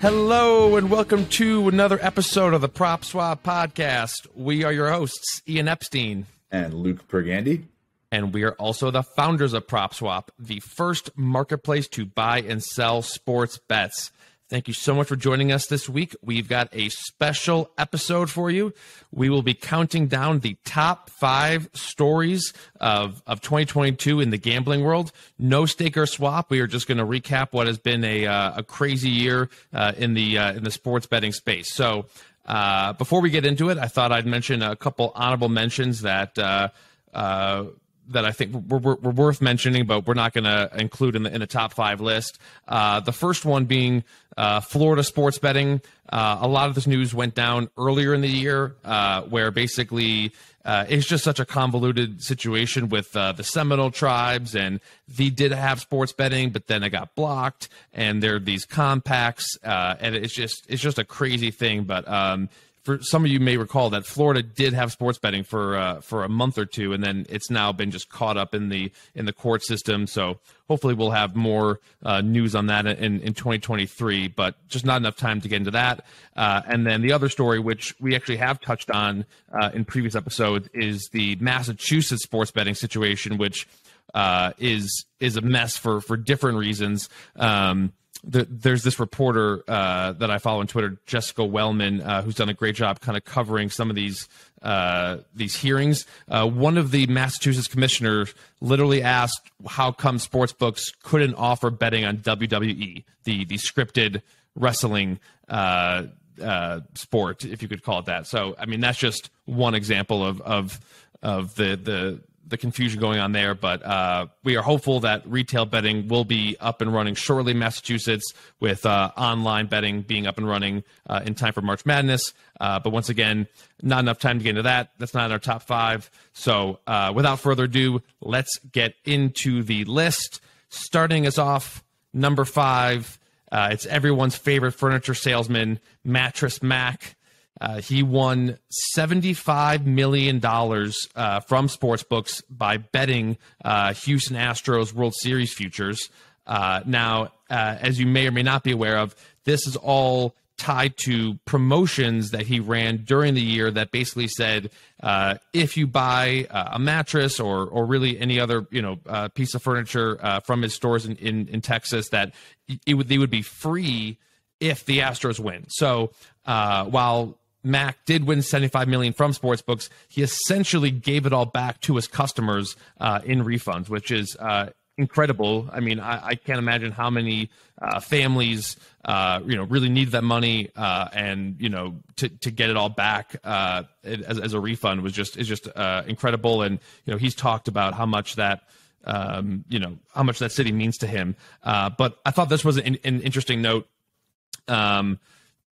Hello and welcome to another episode of the PropSwap podcast. We are your hosts, Ian Epstein. And Luke Pergande. And we are also the founders of PropSwap, the first marketplace to buy and sell sports bets. Thank you so much for joining us this week. We've got a special episode for you. We will be counting down the top five stories of, of 2022 in the gambling world. No stake or swap. We are just going to recap what has been a, uh, a crazy year uh, in the uh, in the sports betting space. So uh, before we get into it, I thought I'd mention a couple honorable mentions that uh, uh, that I think were, were, were, worth mentioning, but we're not going to include in the in the top five list. Uh, the first one being uh, Florida sports betting. Uh, a lot of this news went down earlier in the year, uh, where basically uh, it's just such a convoluted situation with uh, the Seminole tribes, and they did have sports betting, but then it got blocked, and there are these compacts, and it's just it's just a crazy thing, but. Um, for some of you may recall that Florida did have sports betting for uh, for a month or two, and then it's now been just caught up in the in the court system. So hopefully we'll have more uh, news on that in, in 2023, but just not enough time to get into that. Uh, and then the other story, which we actually have touched on uh, in previous episodes, is the Massachusetts sports betting situation, which uh, is is a mess for for different reasons. Um, the, there's this reporter uh, that I follow on Twitter, Jessica Welman, uh, who's done a great job kind of covering some of these uh, these hearings. Uh, one of the Massachusetts commissioners literally asked how come sports books couldn't offer betting on WWE, the the scripted wrestling uh, uh, sport, if you could call it that. So, I mean, that's just one example of of of the the the confusion going on there. But uh, we are hopeful that retail betting will be up and running shortly in Massachusetts, with uh, online betting being up and running uh, in time for March Madness. Uh, but once again, not enough time to get into that. That's not in our top five. So uh, without further ado, let's get into the list. Starting us off, number five. Uh, it's everyone's favorite furniture salesman, Mattress Mack. Uh, he won $75 million uh, from sportsbooks by betting uh, Houston Astros World Series futures. Uh, now, uh, as you may or may not be aware of, this is all tied to promotions that he ran during the year that basically said uh, if you buy uh, a mattress or or really any other you know uh, piece of furniture from his stores in, in, in Texas that it would they would be free if the Astros win. So while Mack did win 75 million from sportsbooks. He essentially gave it all back to his customers uh, in refunds, which is uh, incredible. I mean, I, I, can't imagine how many uh, families, uh, you know, really need that money, uh, and you know, to, to get it all back uh, as, as a refund was just is just incredible. And you know, he's talked about how much that. Um, you know how much that city means to him, but I thought this was an, an interesting note. Um,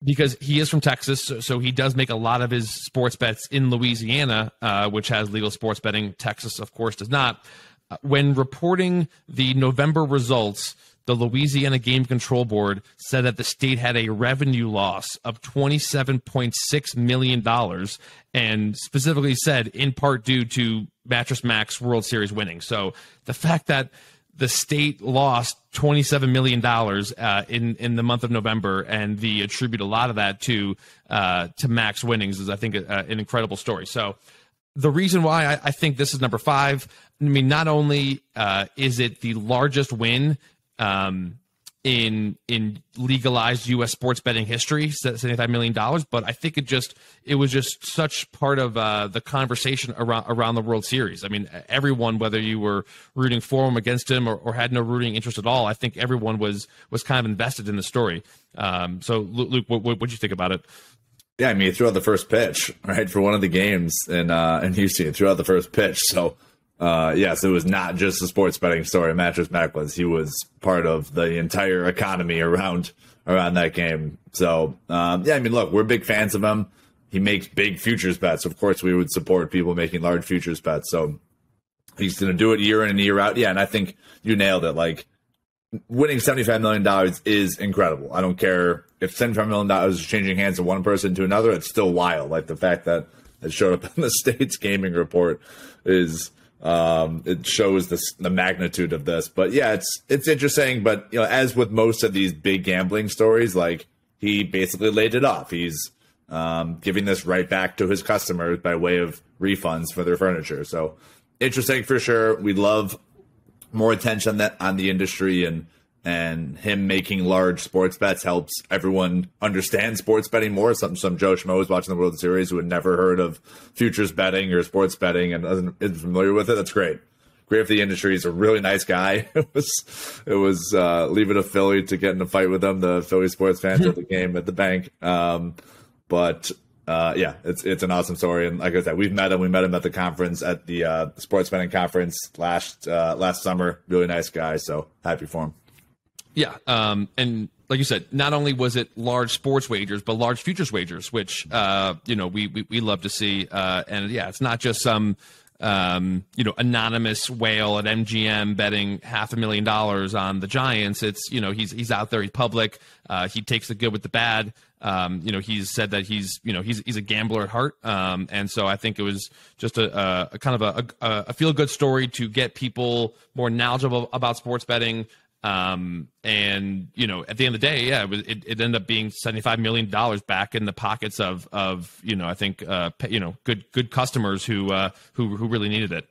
because he is from Texas, so, so, he does make a lot of his sports bets in Louisiana, uh, which has legal sports betting. Texas, of course, does not. Uh, when reporting the November results, the Louisiana Game Control Board said that the state had a revenue loss of $27.6 million and specifically said in part due to Mattress Mack's World Series winning. So the fact that the state lost $27 million uh, in, in the month of November, and the attribute a lot of that to uh, to Mack's winnings is, I think, uh, an incredible story. So, the reason why I, I, think this is number five, I mean, not only uh, is it the largest win um, in in legalized U.S. sports betting history, seventy five million dollars. But I think it just it was just such part of uh, the conversation around around the World Series. I mean, everyone, whether you were rooting for him, against him, or, or had no rooting interest at all, I think everyone was was kind of invested in the story. Um, so, Luke, what what did you think about it? Yeah, I mean, he threw out the first pitch right for one of the games in uh, in Houston. He threw out the first pitch, so uh, yes, it was not just a sports betting story. Mattress Mack was he was part of the entire economy around around that game. So um, yeah, I mean, look, we're big fans of him. He makes big futures bets. Of course, we would support people making large futures bets. So he's going to do it year in and year out. Yeah, and I think you nailed it. Like winning $75 million is incredible. I don't care if $75 million is changing hands from one person to another. It's still wild. Like the fact that it showed up in the state's gaming report is um, it shows the the magnitude of this. But yeah, it's it's interesting. But you know, as with most of these big gambling stories, like he basically laid it off. He's um, giving this right back to his customers by way of refunds for their furniture. So interesting for sure. We love more attention that on the industry and and him making large sports bets helps everyone understand sports betting more. Some some Joe Schmo is watching the World Series who had never heard of futures betting or sports betting and isn't, isn't familiar with it. That's great. Great for the industry. He's a really nice guy. It was it was uh, leaving a Philly to get in a fight with them. The Philly sports fans at the game at the bank. Um, but uh, yeah, it's it's an awesome story, and like I said, we've met him. We met him at the conference at the uh, sports betting conference last uh, last summer. Really nice guy. So happy for him. Yeah, um, and like you said, not only was it large sports wagers, but large futures wagers, which uh, you know we, we, we love to see. Uh, and yeah, it's not just some um, you know anonymous whale at MGM betting half a million dollars on the Giants. It's you know he's he's out there, he's public. Uh, he takes the good with the bad. Um, you know, he's said that he's, you know, he's he's a gambler at heart, um, and so I think it was just a, a, a kind of a, a, a feel good story to get people more knowledgeable about sports betting, um, and you know, at the end of the day, yeah, it, was, it, it ended up being seventy five million dollars back in the pockets of of you know, I think uh, you know, good good customers who uh, who who really needed it.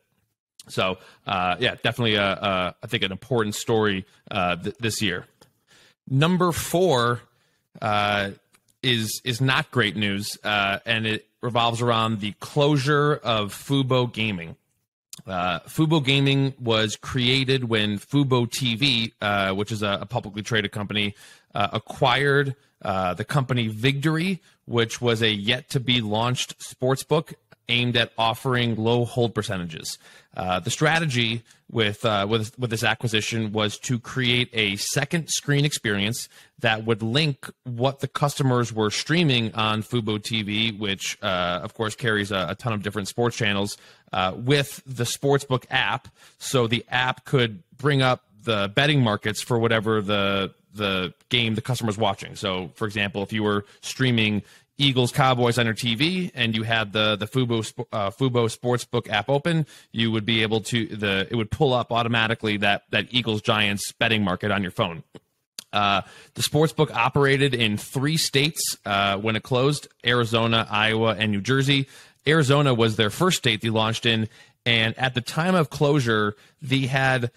So uh, yeah, definitely a, a, I think an important story uh, th- this year. Number four uh, is is not great news, uh, and it revolves around the closure of Fubo Gaming. Uh, Fubo Gaming was created when Fubo TV, uh, which is a, a, publicly traded company, uh, acquired uh, the company Vigtory, which was a yet to be launched sportsbook aimed at offering low hold percentages. Uh, the strategy with, uh, with with this acquisition was to create a second screen experience that would link what the customers were streaming on Fubo TV, which uh, of course carries a, a, ton of different sports channels, uh, with the sportsbook app, so the app could bring up the betting markets for whatever the the game the customer's watching. So, for example, if you were streaming Eagles Cowboys on your TV and you had the the Fubo uh, Fubo Sportsbook app open, you would be able to the it would pull up automatically that that Eagles Giants betting market on your phone. Uh, the sportsbook operated in three states uh, when it closed: Arizona, Iowa, and New Jersey. Arizona was their first state they launched in, and at the time of closure, they had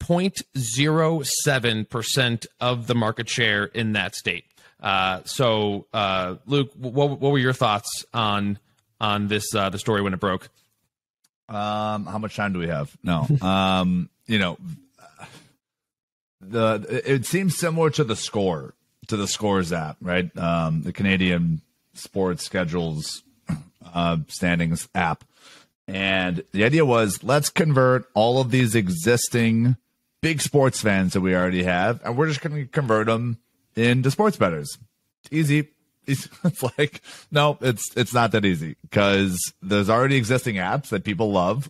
0.07 percent of the market share in that state. Uh, so, uh, Luke, what, what were your thoughts on on this uh, the story when it broke? Um, how much time do we have? No. um, you know, the it seems similar to the score to the scores app, right? Um, the Canadian sports schedules uh, standings app. And the idea was let's convert all of these existing big sports fans that we already have, and we're just going to convert them into sports betters. Easy. It's like no, it's it's not that easy because there's already existing apps that people love.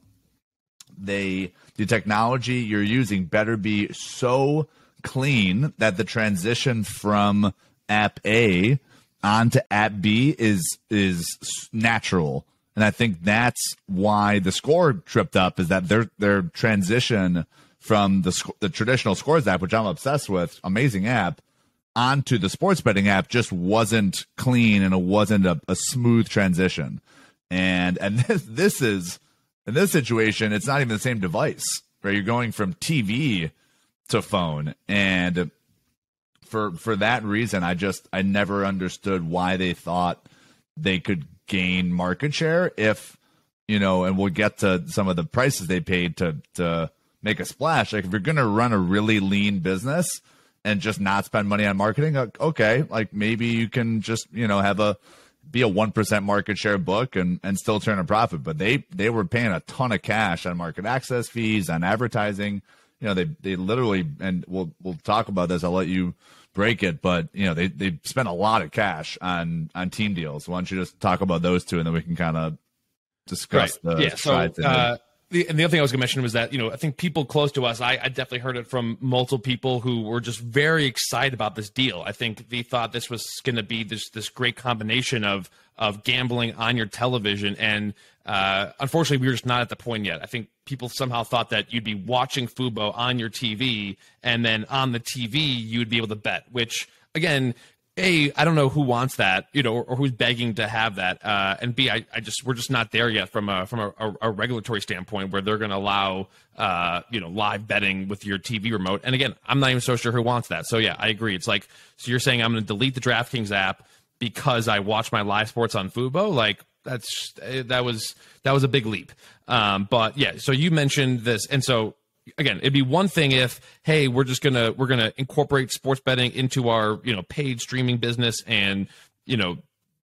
They the technology you're using better be so clean that the transition from app A onto app B is is natural. And I think that's why the score tripped up is that their their transition from the the traditional scores app, which I'm obsessed with, amazing app, onto the sports betting app just wasn't clean and it wasn't a, a smooth transition. And and this this is in this situation, it's not even the same device. Right, you're going from TV to phone, and for for that reason, I just I never understood why they thought they could gain market share if you know, and we'll get to some of the prices they paid to to make a splash. Like if you're going to run a really lean business and just not spend money on marketing, okay, like maybe you can just you know have a be a one percent market share book and and still turn a profit. But they they were paying a ton of cash on market access fees on advertising. You know they they literally and we'll we'll talk about this. I'll let you break it, but you know they they spent a lot of cash on on team deals. Why don't you just talk about those two and then we can kind of discuss right. the yeah. So the, and the other thing I was going to mention was that you know I think people close to us, I, I, definitely heard it from multiple people who were just very excited about this deal. I think they thought this was going to be this this great combination of of gambling on your television, and uh, unfortunately, we were just not at the point yet. I think people somehow thought that you'd be watching Fubo on your TV, and then on the TV you would be able to bet, which again a I don't know who wants that, you know, or, or who's begging to have that, uh, and b I, I just we're just not there yet from a from a, a, a regulatory standpoint where they're going to allow uh, you know live betting with your TV remote. And again, I'm not even so sure who wants that. So yeah, I agree. It's like so you're saying I'm going to delete the DraftKings app because I watch my live sports on Fubo, like that's that was that was a big leap. Um, but yeah, so you mentioned this, and so again, it'd be one thing if, hey, we're just gonna we're gonna incorporate sports betting into our you know paid streaming business, and you know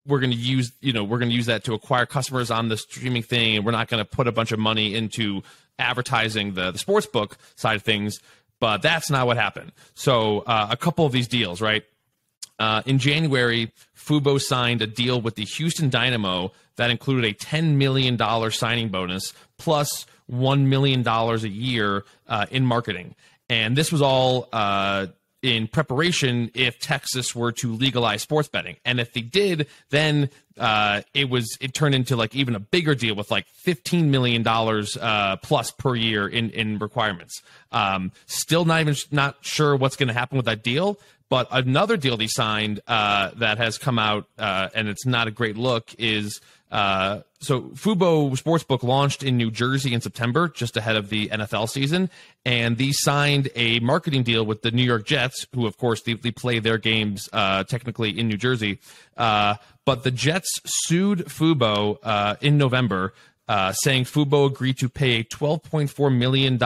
we're to use you know we're to use that to acquire customers on the streaming thing, and we're not to put a bunch of money into advertising the the sports book side of things. But that's not what happened. So uh, a couple of these deals, right? Uh, in January, Fubo signed a deal with the Houston Dynamo that included a $10 million signing bonus plus $1 million a year uh, in marketing. And this was all uh, in preparation if Texas were to legalize sports betting. And if they did, then uh, it was it turned into like even a bigger deal with like fifteen million dollars uh, plus per year in in requirements. Um, still not even not sure what's going to happen with that deal. But another deal they signed uh, that has come out uh, and it's not a great look is uh, so Fubo Sportsbook launched in New Jersey in September, just ahead of the NFL season, and they signed a marketing deal with the New York Jets, who of course they, they play their games uh, technically in New Jersey. Uh, but the Jets sued Fubo uh, in November. Uh, saying Fubo agreed to pay a $12.4 million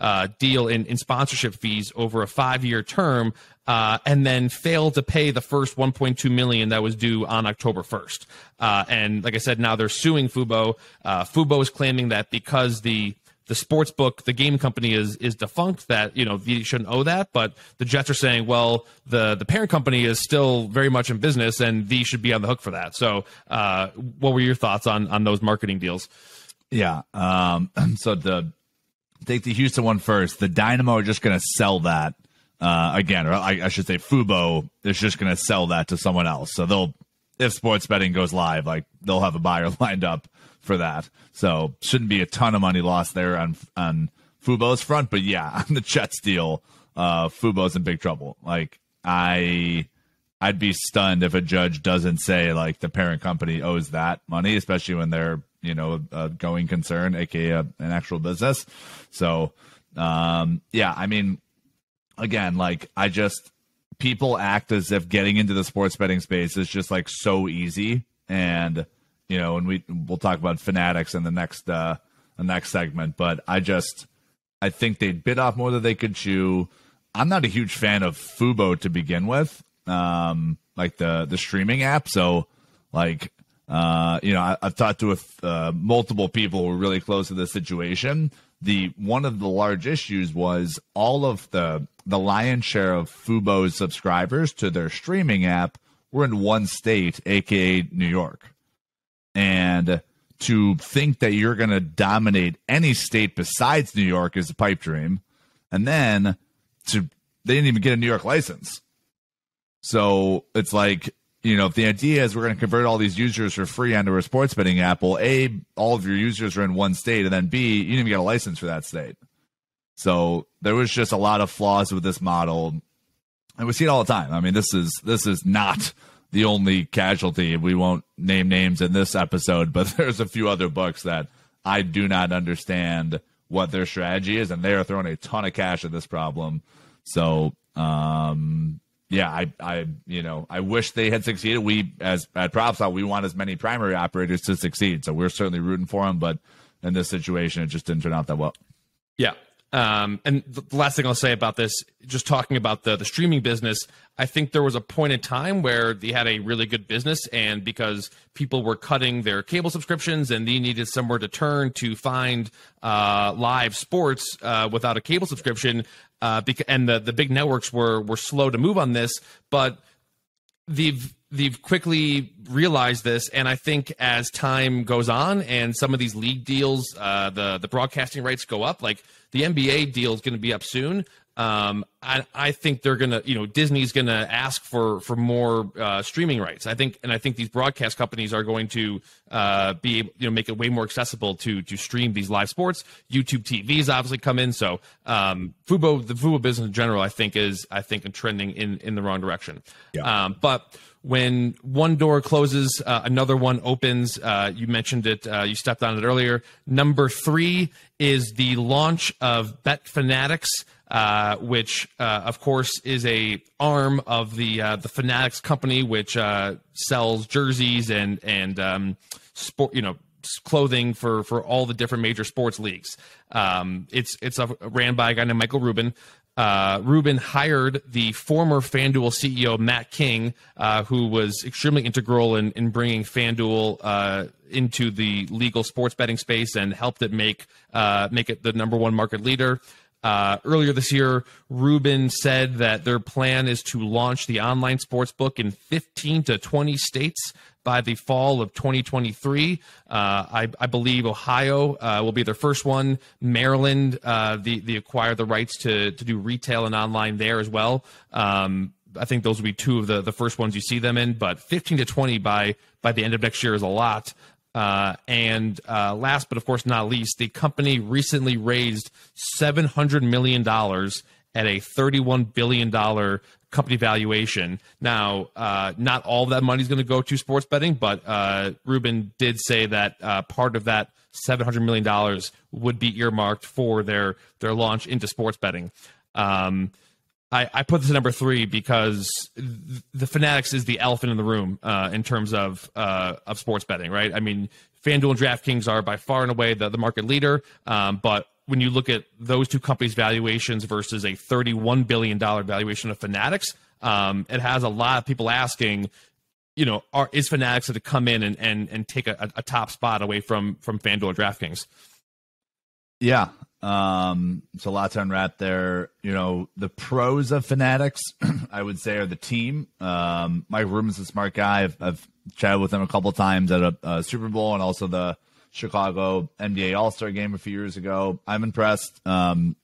uh, deal in, in sponsorship fees over a five year term uh, and then failed to pay the first 1.2 million that was due on October 1st. Uh, and like I said, now they're suing Fubo. Uh, Fubo is claiming that because the the sports book, the game company is is defunct, that you know you shouldn't owe that. But the Jets are saying, well, the the parent company is still very much in business, and these should be on the hook for that. So, uh, what were your thoughts on on those marketing deals? Yeah. Um, so the take the Houston one first. The Dynamo are just going to sell that uh, again, or I, I, should say Fubo is just going to sell that to someone else. So they'll, if sports betting goes live, like they'll have a buyer lined up for that. So shouldn't be a ton of money lost there on on Fubo's front. But yeah, on the Jets deal, uh, Fubo's in big trouble. Like I, I'd be stunned if a judge doesn't say like the parent company owes that money, especially when they're you know a going concern, aka a, an actual business. So um, yeah, I mean again, like I just people act as if getting into the sports betting space is just like so easy and you know and we we'll talk about fanatics in the next uh the next segment but i just i think they bit off more than they could chew. I'm not a huge fan of fubo to begin with um like the the streaming app. So like uh you know I, have talked to uh, multiple people who are really close to this situation. The one of the large issues was all of the the lion's share of Fubo's subscribers to their streaming app were in one state, aka New York. And to think that you're going to dominate any state besides New York is a pipe dream. And then to they didn't even get a New York license. So it's like you know, if the idea is we're going to convert all these users for free onto a sports betting app, well, A, all of your users are in one state, and then B, you didn't even get a license for that state. So there was just a lot of flaws with this model. And we see it all the time. I mean, this is this is not the only casualty. We won't name names in this episode, but there's a few other books that I do not understand what their strategy is, and they are throwing a ton of cash at this problem. So um, yeah, I, I, you know, I wish they had succeeded. We, as at PropSwap, we want as many primary operators to succeed. So we're certainly rooting for them. But in this situation, it just didn't turn out that well. Yeah. Um, and the last thing I'll say about this, just talking about the the streaming business, I think there was a point in time where they had a really good business, and because people were cutting their cable subscriptions and they needed somewhere to turn to find uh, live sports uh, without a cable subscription, uh, and the the big networks were were slow to move on this, but they've they've quickly realized this, and I think as time goes on and some of these league deals, uh, the the broadcasting rights go up, like the NBA deal is going to be up soon. Um, I, I think they're gonna, you know, Disney's gonna ask for for more uh, streaming rights. I think, and I think these broadcast companies are going to uh, be able, you know, make it way more accessible to to stream these live sports. YouTube TVs obviously come in, so um, Fubo, the Fubo business in general, I think is, I think, trending in in the wrong direction. Yeah. Um, but when one door closes, uh, another one opens. Uh, you mentioned it, uh, you stepped on it earlier. Number three is the launch of Bet Fanatics. Uh, which uh, of course is a arm of the uh, the Fanatics company, which sells jerseys and and um, sport, you know, clothing for for all the different major sports leagues. Um, it's it's a, ran by a guy named Michael Rubin. Uh, Rubin hired the former FanDuel CEO Matt King, uh, who was extremely integral in, in bringing FanDuel uh, into the legal sports betting space and helped it make uh, make it the number one market leader. Uh, earlier this year, Rubin said that their plan is to launch the online sports book in 15 to 20 states by the fall of 2023. Uh, I, I, believe Ohio uh, will be their first one. Maryland, uh, the the acquire the rights to to do retail and online there as well. Um, I think those will be two of the, the first ones you see them in, but 15 to 20 by by the end of next year is a lot. Uh, and uh, last but of course not least, the company recently raised seven hundred million dollars at a thirty-one billion dollar company valuation. Now, uh, not all that money is going to go to sports betting, but uh, Rubin did say that uh, part of that seven hundred million dollars would be earmarked for their their launch into sports betting. Um, I, I, put this at number three because the Fanatics is the elephant in the room uh, in terms of uh, of sports betting, right? I mean, FanDuel and DraftKings are by far and away the, the market leader, um, but when you look at those two companies' valuations versus a $31 billion valuation of Fanatics, um, it has a lot of people asking, you know, are, is Fanatics going to come in and, and, and take a, a top spot away from, from FanDuel or DraftKings? Yeah, um, it's a lot to unwrap there. You know, the pros of Fanatics, I would say, are the team. Um, Mike Rubin's a smart guy. I've, I've chatted with him a couple times at a, a, Super Bowl and also the Chicago NBA All Star game a few years ago. I'm impressed. Um,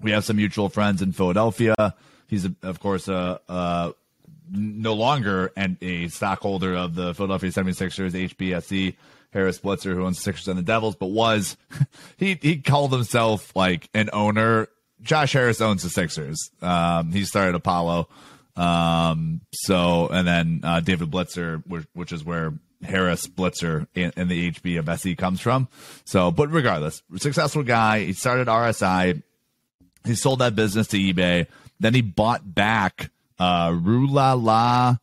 we have some mutual friends in Philadelphia. He's, of course, a, no longer and a stockholder of the Philadelphia 76ers, HBSE. Harris Blitzer, who owns the Sixers and the Devils, but was he he called himself like an owner. Josh Harris owns the Sixers. Um, he started Apollo. Um, so and then uh, David Blitzer, which, which, is where Harris Blitzer in, in, the HB of SE comes from. So, but regardless, successful guy. He started RSI. He sold that business to eBay. Then he bought back uh, Rula La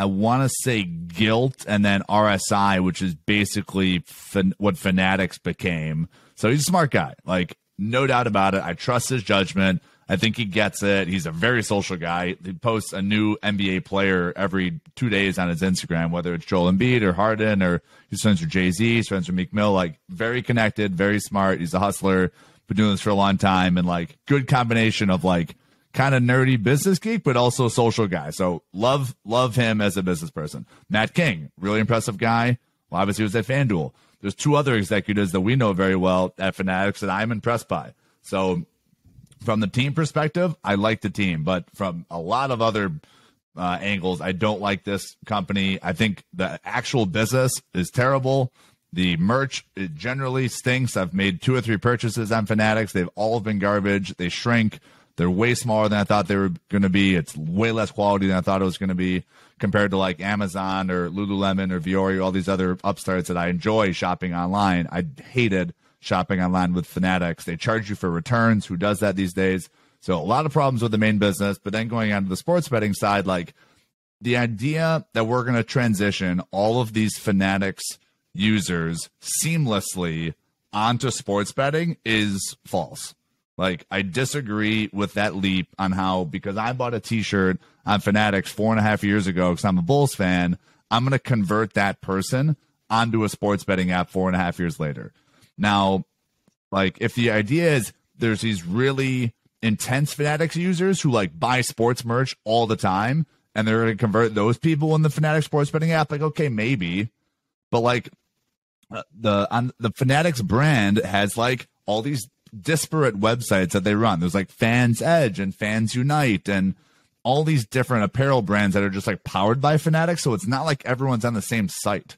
I want to say Gilt and then RSI, which is basically fan- what Fanatics became. So he's a smart guy. Like, no doubt about it. I trust his judgment. I think he gets it. He's a very social guy. He posts a new NBA player every two days on his Instagram, whether it's Joel Embiid or Harden or he's friends with Jay Z, he's friends with Meek Mill. Like, very connected, very smart. He's a hustler, been doing this for a long time, and like, good combination of like kind of nerdy business geek, but also social guy. So love love him as a business person. Matt King, really impressive guy. Well, obviously, he was at FanDuel. There's two other executives that we know very well at Fanatics that I'm impressed by. So from the team perspective, I like the team, but from a lot of other uh, angles, I don't like this company. I think the actual business is terrible. The merch it generally stinks. I've made two or three purchases on Fanatics. They've all been garbage. They shrink. They're way smaller than I thought they were going to be. It's way less quality than I thought it was going to be compared to like Amazon or Lululemon or Vuori, all these other upstarts that I enjoy shopping online. I hated shopping online with Fanatics. They charge you for returns. Who does that these days? So a lot of problems with the main business. But then going on to the sports betting side, like the idea that we're going to transition all of these Fanatics users seamlessly onto sports betting is false. Like, I disagree with that leap on how, because I bought a t shirt on Fanatics four and a half years ago because I'm a Bulls fan, I'm going to convert that person onto a sports betting app four and a half years later. Now, like, if the idea is there's these really intense Fanatics users who like buy sports merch all the time and they're going to convert those people in the Fanatics sports betting app. Like, okay, maybe, but like uh, the on the Fanatics brand has like all these disparate websites that they run. There's like Fans Edge and Fans Unite and all these different apparel brands that are just like powered by Fanatics. So it's not like everyone's on the same site.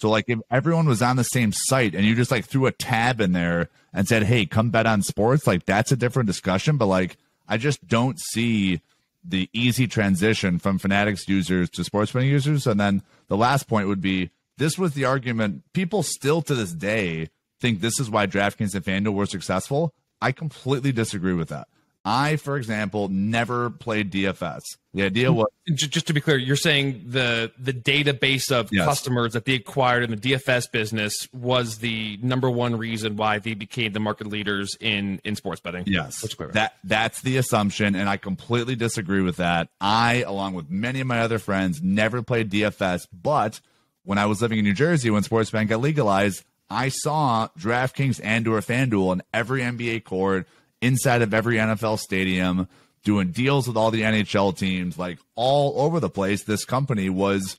So like if everyone was on the same site and you just like threw a tab in there and said, "Hey, come bet on sports," like that's a different discussion. But like I just don't see the easy transition from Fanatics users to sports betting users. And then the last point would be this was the argument. People still to this day think this is why DraftKings and FanDuel were successful. I completely disagree with that. I, for example, never played DFS. The idea mm-hmm. was just to be clear, you're saying the the database of yes. customers that they acquired in the DFS business was the number one reason why they became the market leaders in in sports betting. Yes, that that's the assumption, and I completely disagree with that. I, along with many of my other friends, never played DFS, but when I was living in New Jersey when sports betting got legalized, I saw DraftKings and or FanDuel on every NBA court inside of every NFL stadium, doing deals with all the NHL teams, like all over the place. This company was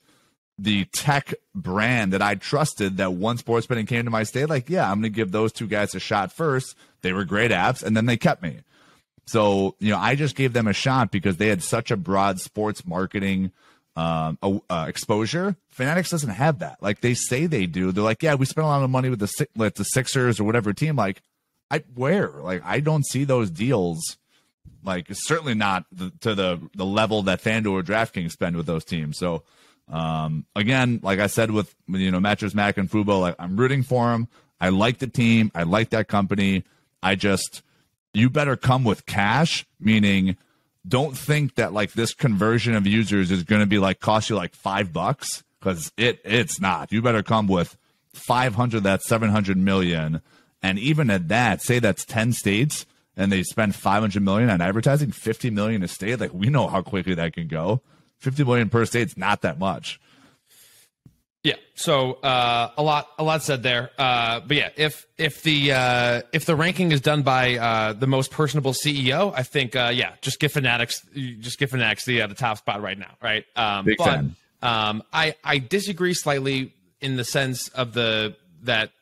the tech brand that I trusted that once sports betting came to my state, like, yeah, I'm going to give those two guys a shot first. They were great apps, and then they kept me. So, you know, I just gave them a shot because they had such a broad sports marketing um, uh, exposure. Fanatics doesn't have that. Like they say they do. They're like, yeah, we spent a lot of money with the like the Sixers or whatever team. Like, I where like I don't see those deals. Like certainly not the, to the the level that FanDuel or DraftKings spend with those teams. So um, again, like I said with you know Mattress Mack and Fubo, like I'm rooting for them. I like the team. I like that company. I just you better come with cash, meaning don't think that like this conversion of users is going to be like cost you like five bucks because it it's not. You better come with 500 that's 700 million and even at that, say that's 10 states and they spend 500 million on advertising, 50 million a state. Like we know how quickly that can go. 50 million per state is not that much. Yeah. So uh, a lot, a lot said there. Uh, but yeah, if if the uh, if the ranking is done by uh, the most personable CEO, I think uh, yeah, just give Fanatics, just give Fanatics the uh, the top spot right now, right? Um, Big but, fan. Um, I I disagree slightly in the sense of the that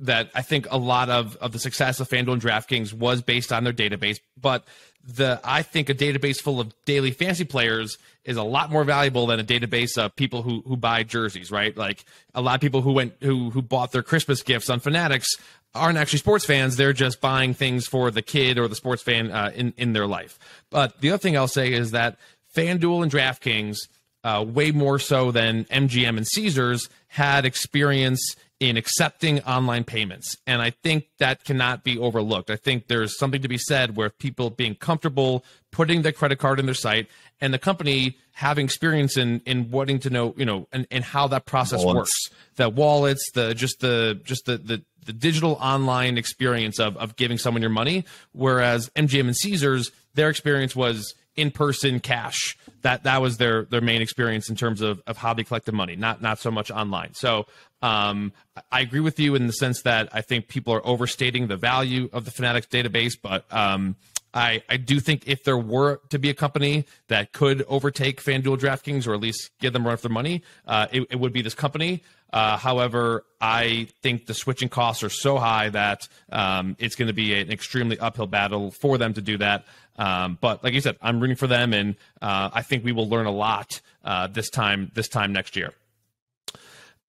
that I think a lot of, of the success of FanDuel and DraftKings was based on their database. But the I think a database full of daily fantasy players is a lot more valuable than a database of people who who buy jerseys, right? Like a lot of people who went who who bought their Christmas gifts on Fanatics aren't actually sports fans. They're just buying things for the kid or the sports fan uh, in in their life. But the other thing I'll say is that FanDuel and DraftKings, uh, way more so than MGM and Caesars, had experience in accepting online payments. And I think that cannot be overlooked. I think there's something to be said where people being comfortable putting their credit card in their site and the company having experience in in wanting to know, you know, and, and how that process wallets. works. The wallets, the just the just the the the digital online experience of of giving someone your money. Whereas MGM and Caesars, their experience was in person cash. That that was their their main experience in terms of, of how they collected money, not not so much online. So um, I agree with you in the sense that I think people are overstating the value of the Fanatics database, but um, I, I do think if there were to be a company that could overtake FanDuel DraftKings or at least give them run for their money, uh, it, it, would be this company. Uh, however, I think the switching costs are so high that um, it's going to be an extremely uphill battle for them to do that. Um, but like you said, I'm rooting for them, and uh, I think we will learn a lot uh, this time this time next year.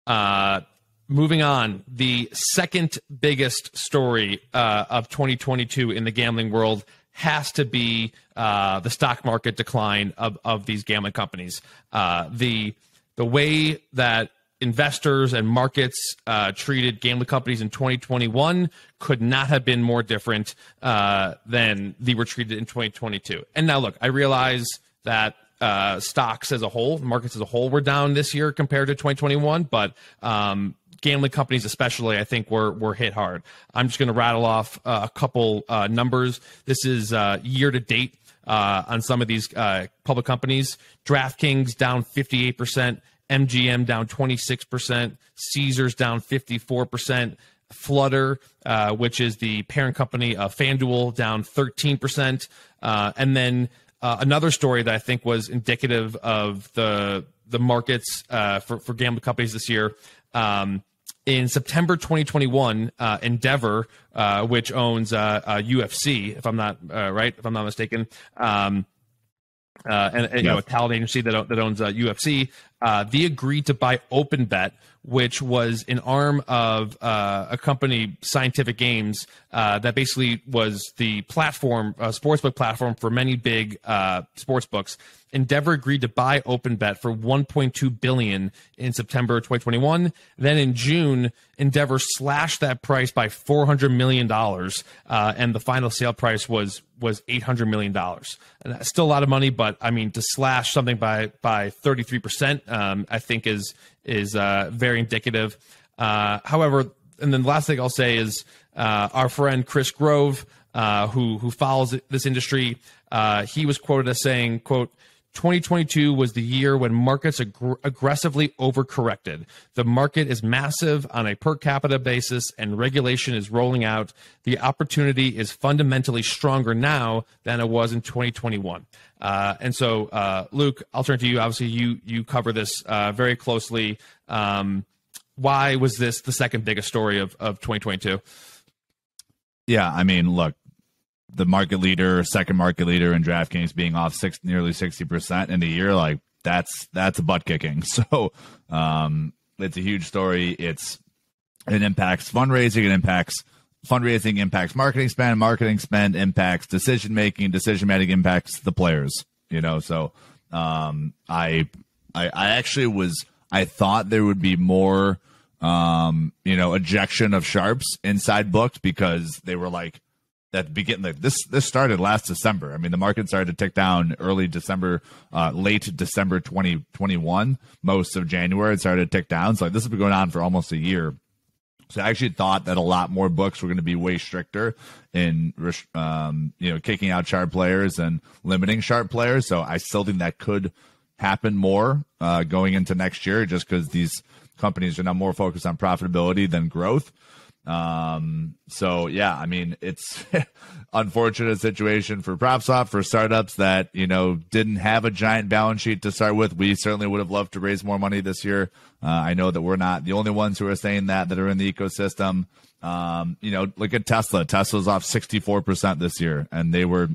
Uh, moving on, the second biggest story uh, of 2022 in the gambling world has to be uh, the stock market decline of, of these gambling companies. The the way that investors and markets uh, treated gambling companies in 2021 could not have been more different uh, than they were treated in 2022. And now, look, I realize that uh, stocks as a whole, markets as a whole, were down this year compared to 2021. But um, gambling companies, especially, I think were were hit hard. I'm just going to rattle off uh, a couple uh, numbers. This is uh, year to date on some of these public companies. DraftKings down 58 percent. MGM down 26%, Caesars down 54%, Flutter, uh, which is the parent company of FanDuel, down 13%, uh, and then uh, another story that I think was indicative of the the markets uh, for for gambling companies this year. Um, in September 2021, uh, Endeavor, uh, which owns UFC, if I'm not right, if I'm not mistaken. Um, uh, and, and you know a talent agency that, that owns uh, UFC, uh, they agreed to buy OpenBet, which was an arm of uh, a company, Scientific Games, uh, that basically was the platform, sportsbook platform for many big uh, sportsbooks. Endeavor agreed to buy OpenBet for 1.2 billion in September 2021. Then in June, Endeavor slashed that price by 400 million dollars, uh, and the final sale price was was 800 million dollars. Still a lot of money, but I mean to slash something by by 33 percent, um, I think is is uh, very indicative. Uh, however, and then the last thing I'll say is uh, our friend Chris Grove, uh, who who follows this industry, uh, he was quoted as saying, "quote." 2022 was the year when markets ag- aggressively overcorrected. The market is massive on a per capita basis and regulation is rolling out. The opportunity is fundamentally stronger now than it was in 2021. Uh, and so, uh, Luke, I'll turn to you. Obviously, you you cover this uh, very closely. Um, why was this the second biggest story of, of 2022? Yeah, I mean, look, the market leader, second market leader in DraftKings being off six nearly sixty percent in a year, like that's that's a butt kicking. So um, it's a huge story. It's it impacts fundraising, it impacts fundraising, impacts marketing spend, marketing spend impacts decision making, decision making impacts the players. You know, so um, I, I I actually was I thought there would be more um, you know, ejection of sharps inside books because they were like that begin like this this started last December. I mean, the market started to tick down early December, uh, late December 2021, most of January it started to tick down. So like this has been going on for almost a year. So I actually thought that a lot more books were going to be way stricter in um, you know kicking out sharp players and limiting sharp players. So I still think that could happen more uh, going into next year, just because these companies are now more focused on profitability than growth. Um, so yeah, I mean, it's unfortunate situation for PropSwap for startups that, you know, didn't have a giant balance sheet to start with. We certainly would have loved to raise more money this year. Uh, I know that we're not the only ones who are saying that, that are in the ecosystem. Um, you know, look at Tesla. Tesla's off 64% this year and they were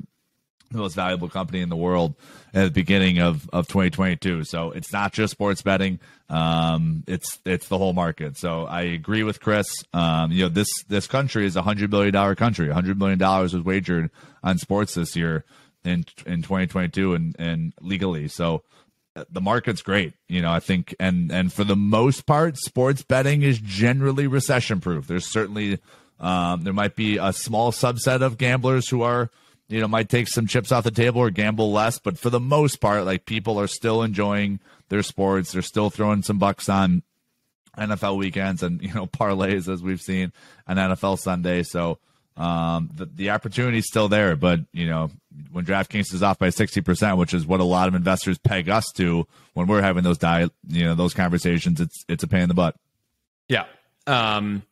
the most valuable company in the world at the beginning of, of 2022. So it's not just sports betting. Um, it's, it's the whole market. So I agree with Chris. Um, you know, this, this country is a hundred billion dollar country. Hundred billion dollars was wagered on sports this year in, in 2022 and, and legally. So uh, the market's great. You know, I think, and, and for the most part, sports betting is generally recession proof. There's certainly, um, there might be a small subset of gamblers who are, you know, might take some chips off the table or gamble less. But for the most part, like people are still enjoying their sports. They're still throwing some bucks on NFL weekends and, you know, parlays as we've seen on NFL Sunday. So um, the, the opportunity is still there. But, you know, when DraftKings is off by 60%, which is what a lot of investors peg us to when we're having those die, you know, those conversations, it's, it's a pain in the butt. Yeah. Um,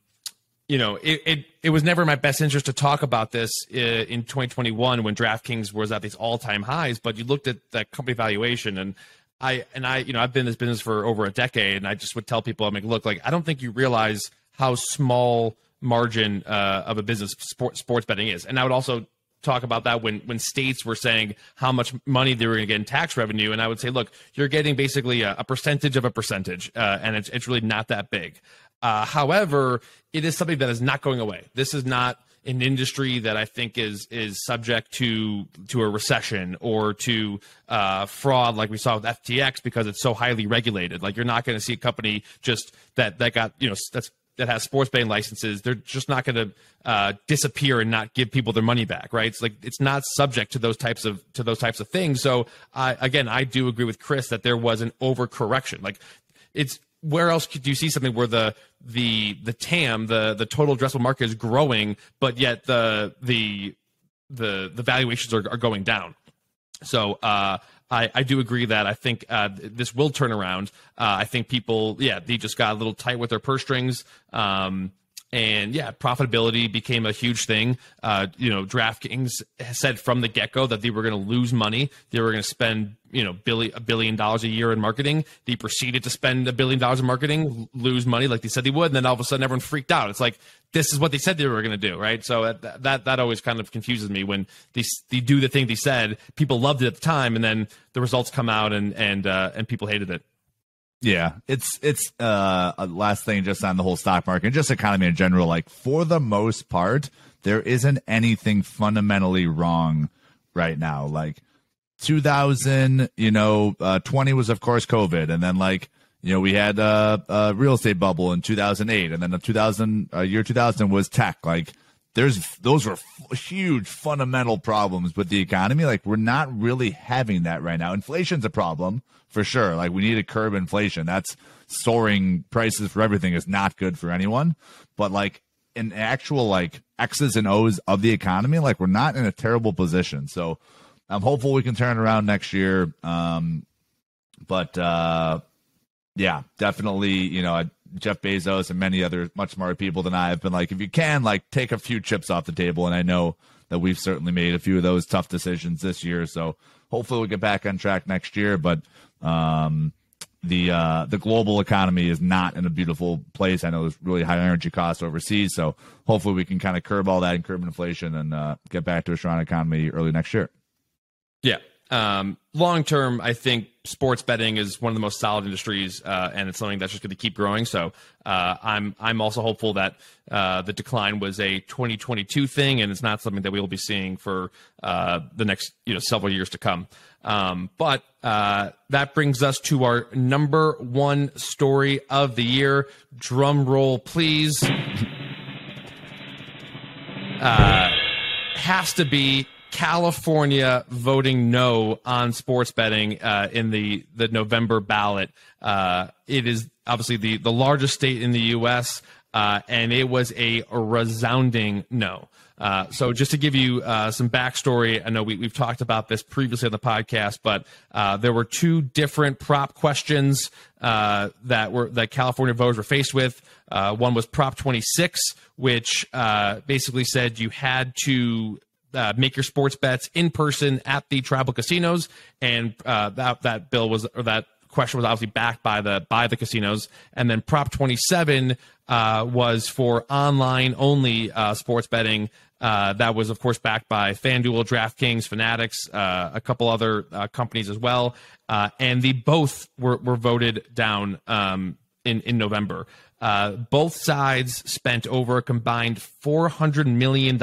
you know, it, it, it was never in my best interest to talk about this uh, in 2021 when DraftKings was at these all time highs. But you looked at that company valuation, and I and I, you know, I've been in this business for over a decade, and I just would tell people, I'm like, look, like I don't think you realize how small margin uh, of a business sport, sports betting is, and I would also talk about that when when states were saying how much money they were going to get in tax revenue, and I would say, look, you're getting basically a, a percentage of a percentage, uh, and it's it's really not that big. Uh, however, it is something that is not going away. This is not an industry that I think is is subject to to a recession or to uh, fraud like we saw with FTX because it's so highly regulated. Like you're not going to see a company just that that got you know that's that has sports betting licenses. They're just not going to uh, disappear and not give people their money back, right? It's like it's not subject to those types of to those types of things. So I again, I do agree with Chris that there was an overcorrection. Like it's where else could you see something where the the the TAM, the the total addressable market is growing, but yet the the the the valuations are, are going down. So uh, I, I do agree that I think uh, this will turn around. Uh, I think people, yeah, they just got a little tight with their purse strings. Um, and yeah, profitability became a huge thing. Uh, you know, DraftKings said from the get go that they were going to lose money. They were going to spend you know billion a billion dollars a year in marketing. They proceeded to spend a billion dollars in marketing, lose money like they said they would, and then all of a sudden everyone freaked out. It's like this is what they said they were going to do, right? So that, that that always kind of confuses me when they they do the thing they said. People loved it at the time, and then the results come out and and uh, and people hated it. Yeah, it's it's uh a last thing just on the whole stock market, and just economy in general. Like for the most part, there isn't anything fundamentally wrong right now. Like 2000, you know, uh, 20 was of course COVID, and then like you know we had uh, a real estate bubble in 2008, and then the 2000 uh, year 2000 was tech. Like there's those were f- huge fundamental problems with the economy. Like we're not really having that right now. Inflation's a problem for sure. Like we need to curb inflation. That's soaring prices for everything is not good for anyone. But like in actual like X's and O's of the economy, like we're not in a terrible position. So I'm hopeful we can turn around next year. Um, but uh, yeah, definitely, you know, Jeff Bezos and many other much smarter people than I have been like, if you can, like, take a few chips off the table. And I know that we've certainly made a few of those tough decisions this year. So hopefully we'll get back on track next year. But um, the uh, the global economy is not in a beautiful place. I know there's really high energy costs overseas, so hopefully we can kind of curb all that and curb inflation and uh, get back to a strong economy early next year. Yeah, um, long term, I think sports betting is one of the most solid industries, uh, and it's something that's just going to keep growing. So uh, I'm I'm also hopeful that uh, the decline was a 2022 thing, and it's not something that we will be seeing for uh, the next you know several years to come. Um, but uh, that brings us to our number one story of the year. Drum roll, please. Uh, has to be California voting no on sports betting uh, in the the November ballot. Uh, it is obviously the the largest state in the U.S. Uh, and it was a resounding no. Uh, so just to give you uh, some backstory, I know we, have talked about this previously on the podcast, but uh, there were two different prop questions uh, that were that California voters were faced with. Uh, one was Prop 26, which basically said you had to uh, make your sports bets in person at the tribal casinos, and uh, that that bill was or that question was obviously backed by the by the casinos, and then Prop 27 uh, was for online only uh, sports betting. Uh, that was, of course, backed by FanDuel, DraftKings, Fanatics, uh, a couple other companies as well, and the both were, were voted down um, in in November. Uh, both sides spent over a combined $400 million,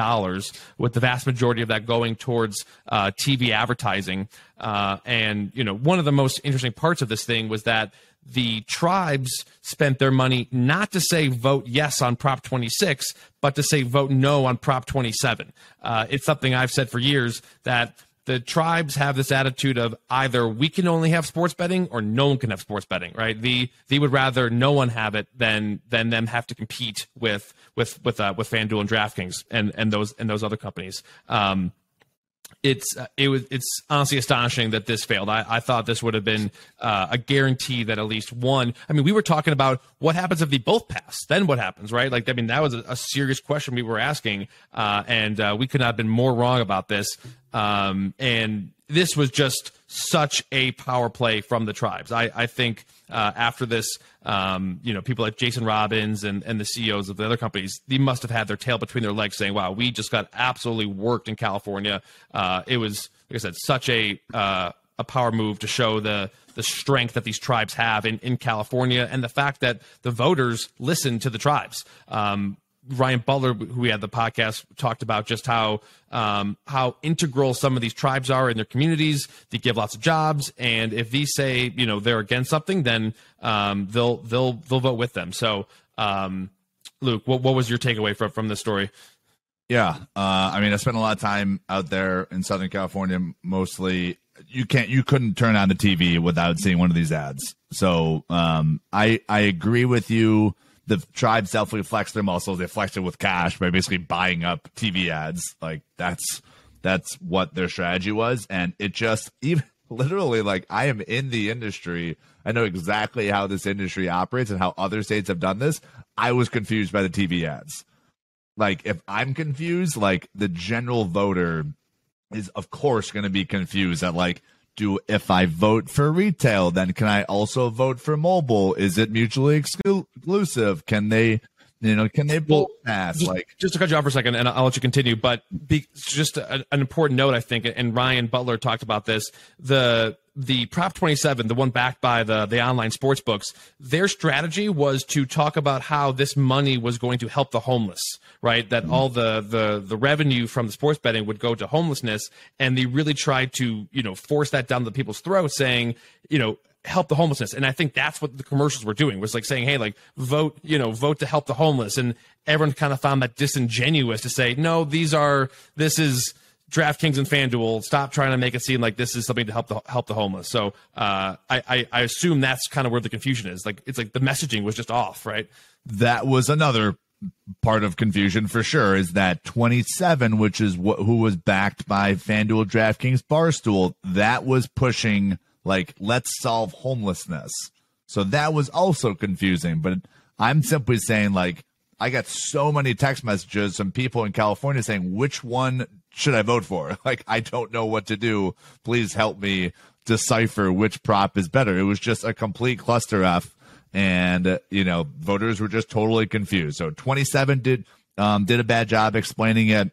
with the vast majority of that going towards uh, TV advertising. Uh, and, you know, one of the most interesting parts of this thing was that the tribes spent their money not to say vote yes on Prop 26, but to say vote no on Prop 27. Uh, it's something I've said for years that the tribes have this attitude of either we can only have sports betting or no one can have sports betting, right? The they would rather no one have it than than them have to compete with with with uh, with FanDuel and DraftKings and and those and those other companies. Um, it's uh, it was it's honestly astonishing that this failed. I, I thought this would have been uh, a guarantee that at least one. I mean, we were talking about what happens if they both pass. Then what happens, right? Like, I mean, that was a, a serious question we were asking, uh, and uh, we could not have been more wrong about this. Um, and this was just such a power play from the tribes. I, I think uh, after this, um, you know, people like Jason Robins and, and the CEOs of the other companies, they must have had their tail between their legs saying, wow, we just got absolutely worked in California. Uh, it was, like I said, such a, uh, a power move to show the the strength that these tribes have in, in California and the fact that the voters listen to the tribes. Um, Ryan Butler, who we had the podcast, talked about just how um, how integral some of these tribes are in their communities. They give lots of jobs, and if these say you know they're against something, then um, they'll they'll they'll vote with them. So, um, Luke, what what was your takeaway from from this story? Yeah, uh, I mean, I spent a lot of time out there in Southern California, mostly. You can't, you couldn't turn on the TV without seeing one of these ads. So, um, I I agree with you the tribes definitely flex their muscles. They flex it with cash by basically buying up TV ads. Like that's that's what their strategy was, and it just even literally like I am in the industry. I know exactly how this industry operates and how other states have done this. I was confused by the TV ads. like if I'm confused, like the general voter is of course going to be confused at like do if I vote for retail, then can I also vote for mobile? Is it mutually exclusive? Can they you know, can they both pass? Just, like, just to cut you off for a second, and I'll let you continue. But be, just a, an important note, I think, and Ryan Butler talked about this. The the Prop 27, the one backed by the the online sports books, their strategy was to talk about how this money was going to help the homeless, right? That all the the the revenue from the sports betting would go to homelessness, and they really tried to you know force that down the people's throats, saying you know help the homelessness. And I think that's what the commercials were doing was like saying, hey, like vote, you know, vote to help the homeless. And everyone kind of found that disingenuous to say, no, these are, this is DraftKings and FanDuel. Stop trying to make it seem like this is something to help the help the homeless. So uh, I, I I assume that's kind of where the confusion is. Like it's like the messaging was just off, right? That was another part of confusion for sure is that 27 which is what who was backed by FanDuel DraftKings Barstool that was pushing like let's solve homelessness. So that was also confusing, but I'm simply saying like I got so many text messages from people in California saying which one should I vote for? Like I don't know what to do. Please help me decipher which prop is better. It was just a complete cluster F and you know voters were just totally confused. So 27 did um, did a bad job explaining it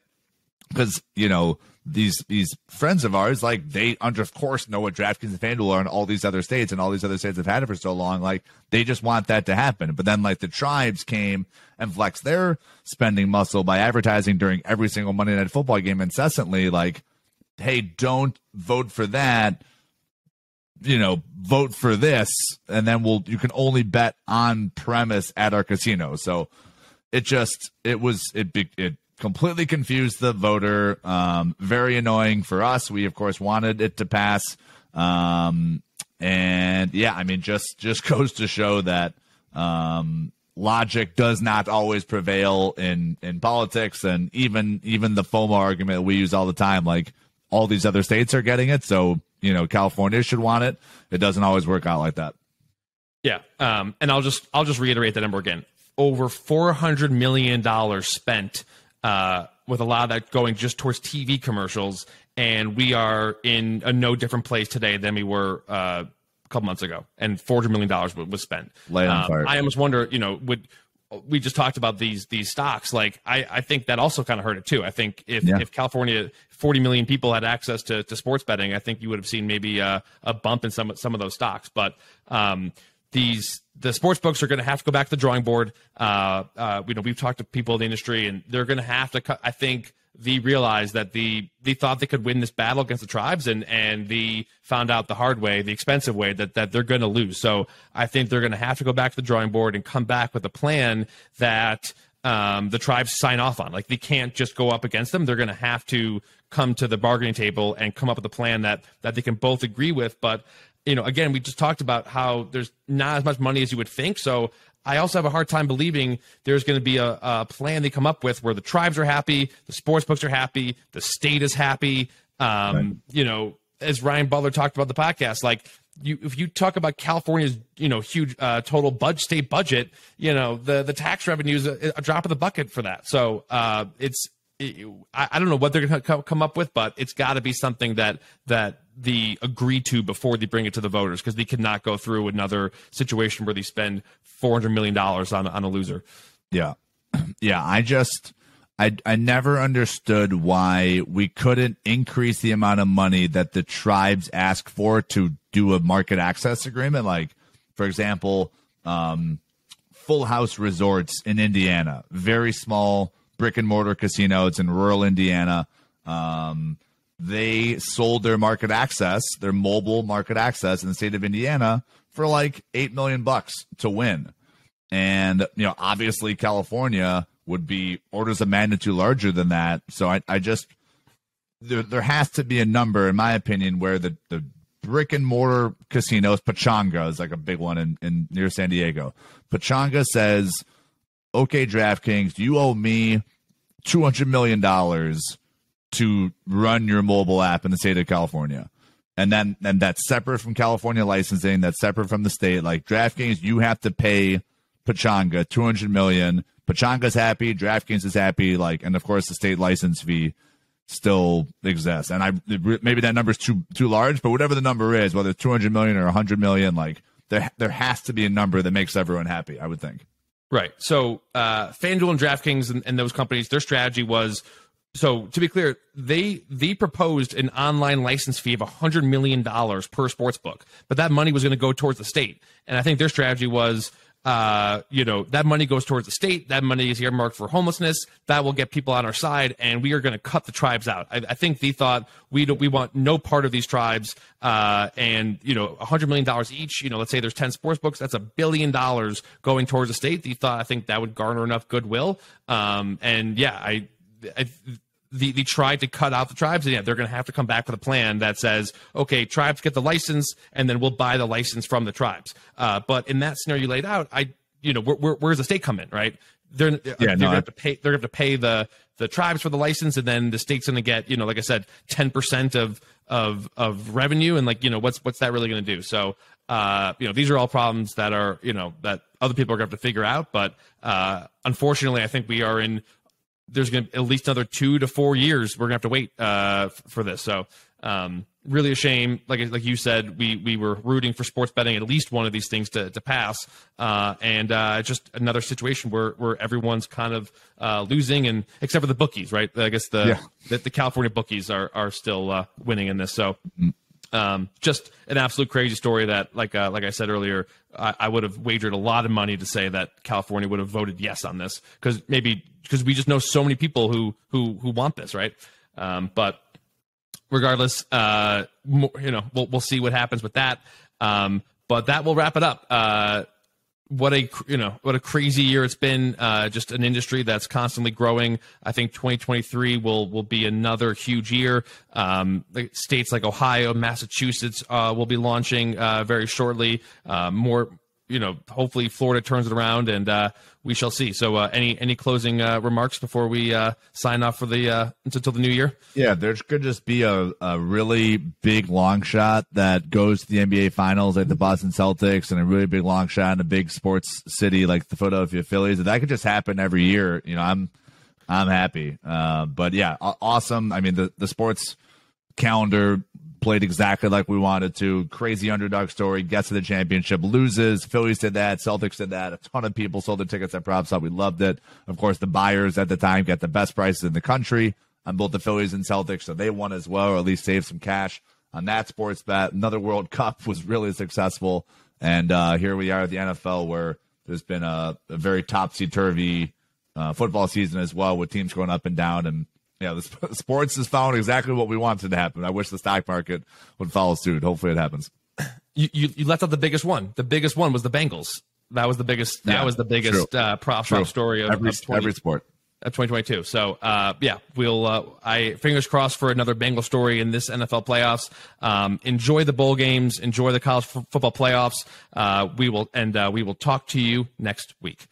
because you know these these friends of ours, like they under of course know what DraftKings and FanDuel are in all these other states, and all these other states have had it for so long. Like they just want that to happen. But then like the tribes came and flexed their spending muscle by advertising during every single Monday night football game incessantly, like, hey, don't vote for that. You know, vote for this, and then we'll you can only bet on premise at our casino. So it just it was it it completely confused the voter. Um, very annoying for us. We of course wanted it to pass. Um, and yeah, I mean, just just goes to show that um, logic does not always prevail in in politics, and even even the FOMO argument we use all the time, like all these other states are getting it, so you know California should want it. It doesn't always work out like that. Yeah, um, and I'll just I'll just reiterate the number again. Over four hundred million dollars spent uh, with a lot of that going just towards TV commercials. And we are in a no different place today than we were uh, a couple months ago. And four hundred million dollars was spent. Lay on um, fire. I almost wonder, you know, would we just talked about these these stocks? Like, I, I think that also kind of hurt it too. I think if yeah. if California 40 million people had access to, to sports betting, I think you would have seen maybe a, a bump in some some of those stocks. But um, these the sports books are going to have to go back to the drawing board. Uh, uh, know, we've talked to people in the industry, and they're going to have to. I think they realized that the they thought they could win this battle against the tribes, and and they found out the hard way, the expensive way, that that they're going to lose. So I think they're going to have to go back to the drawing board and come back with a plan that um, the tribes sign off on. Like they can't just go up against them. They're going to have to come to the bargaining table and come up with a plan that that they can both agree with. But you know, again, we just talked about how there's not as much money as you would think. So I also have a hard time believing there's going to be a, a, plan they come up with where the tribes are happy, the sports books are happy, the state is happy. Um, right. You know, as Ryan Butler talked about the podcast, like you, if you talk about California's, you know, huge uh, total budget, state budget, you know, the the tax revenue is a, a drop of the bucket for that. So uh, it's I, I don't know what they're going to come up with, but it's got to be something that that the agree to before they bring it to the voters because they cannot go through another situation where they spend four hundred million dollars on on a loser. Yeah, yeah. I just I I never understood why we couldn't increase the amount of money that the tribes ask for to do a market access agreement. Like, for example, um, Full House Resorts in Indiana, very small brick and mortar casinos in rural Indiana. Um, they sold their market access, their mobile market access in the state of Indiana for like eight million bucks to win. And you know, obviously California would be orders of magnitude larger than that. So I, I just there there has to be a number, in my opinion, where the, the brick and mortar casinos, Pechanga is like a big one in, in near San Diego. Pechanga says okay, DraftKings, you owe me $200 million to run your mobile app in the state of California. And then, and that's separate from California licensing. That's separate from the state. Like DraftKings, you have to pay Pechanga 200 million. Pechanga's happy, DraftKings is happy, like, and of course the state license fee still exists. And I maybe that number is too too large, but whatever the number is, whether it's 200 million or 100 million, like there there has to be a number that makes everyone happy. I would think. Right. So uh, FanDuel and DraftKings and, and those companies, their strategy was so to be clear, they they proposed an online license fee of hundred million dollars per sports book, but that money was going to go towards the state. And I think their strategy was uh, you know, that money goes towards the state. That money is earmarked for homelessness. That will get people on our side, and we are going to cut the tribes out. I, I think they thought we we want no part of these tribes. Uh, and you know, hundred million dollars each. You know, let's say there's ten sports books. That's a billion dollars going towards the state. They thought I think that would garner enough goodwill. Um, and yeah, I, I the, the tried to cut out the tribes, and yeah, they're going to have to come back with a plan that says, okay, tribes get the license, and then we'll buy the license from the tribes. Uh, but in that scenario you laid out, I, you know, where, where, where's the state come in, right? They're, yeah, they're no, going to have to pay. They're going to have to pay the the tribes for the license, and then the state's going to get, you know, like I said, ten percent of of of revenue, and like, you know, what's what's that really going to do? So, uh, you know, these are all problems that are, you know, that other people are going to have to figure out. But uh, unfortunately, I think we are in there's going to be at least another two to four years. We're going to have to wait uh, for this. So um, really a shame. Like like you said, we we were rooting for sports betting at least one of these things to to pass, uh, and uh, just another situation where where everyone's kind of uh, losing, and except for the bookies, right? I guess the yeah. the, the, California bookies are are still uh, winning in this. So. Mm-hmm. Um, just an absolute crazy story that, like uh, like I said earlier, I, I, would have wagered a lot of money to say that California would have voted yes on this because maybe because we just know so many people who who who want this, right? Um, but regardless, uh, you know, we'll we'll see what happens with that. Um, but that will wrap it up. Uh, what a you know what a crazy year it's been. Uh, just an industry that's constantly growing. I think 2023 will will be another huge year. Um, states like Ohio, Massachusetts uh, will be launching uh, very shortly. Uh, more you know, hopefully Florida turns it around, and uh, we shall see. So, uh, any any closing uh, remarks before we uh, sign off for the uh, until the new year? Yeah, there's could just be a, a really big long shot that goes to the NBA Finals, like the Boston Celtics, and a really big long shot in a big sports city like the Philadelphia Phillies. That could just happen every year. You know, I'm I'm happy. Uh, but yeah, awesome. I mean, the the sports calendar played exactly like we wanted to. Crazy underdog story, gets to the championship, loses. Phillies did that. Celtics did that. A ton of people sold their tickets at PropSwap. We loved it. Of course, the buyers at the time get the best prices in the country on both the Phillies and Celtics, so they won as well, or at least saved some cash on that sports bet. Another World Cup was really successful. And uh, here we are at the NFL where there's been a, a very topsy turvy uh, football season as well, with teams going up and down. And yeah, the sp- sports has found exactly what we wanted to happen. I wish the stock market would follow suit. Hopefully, it happens. You, you, you left out the biggest one. The biggest one was the Bengals. That was the biggest. That yeah, was the biggest uh, PropSwap story of every, of 20, every sport of 2022. So, uh, yeah, we'll. Uh, I fingers crossed for another Bengal story in this NFL playoffs. Um, enjoy the bowl games. Enjoy the college f- football playoffs. Uh, we will, and uh, we will talk to you next week.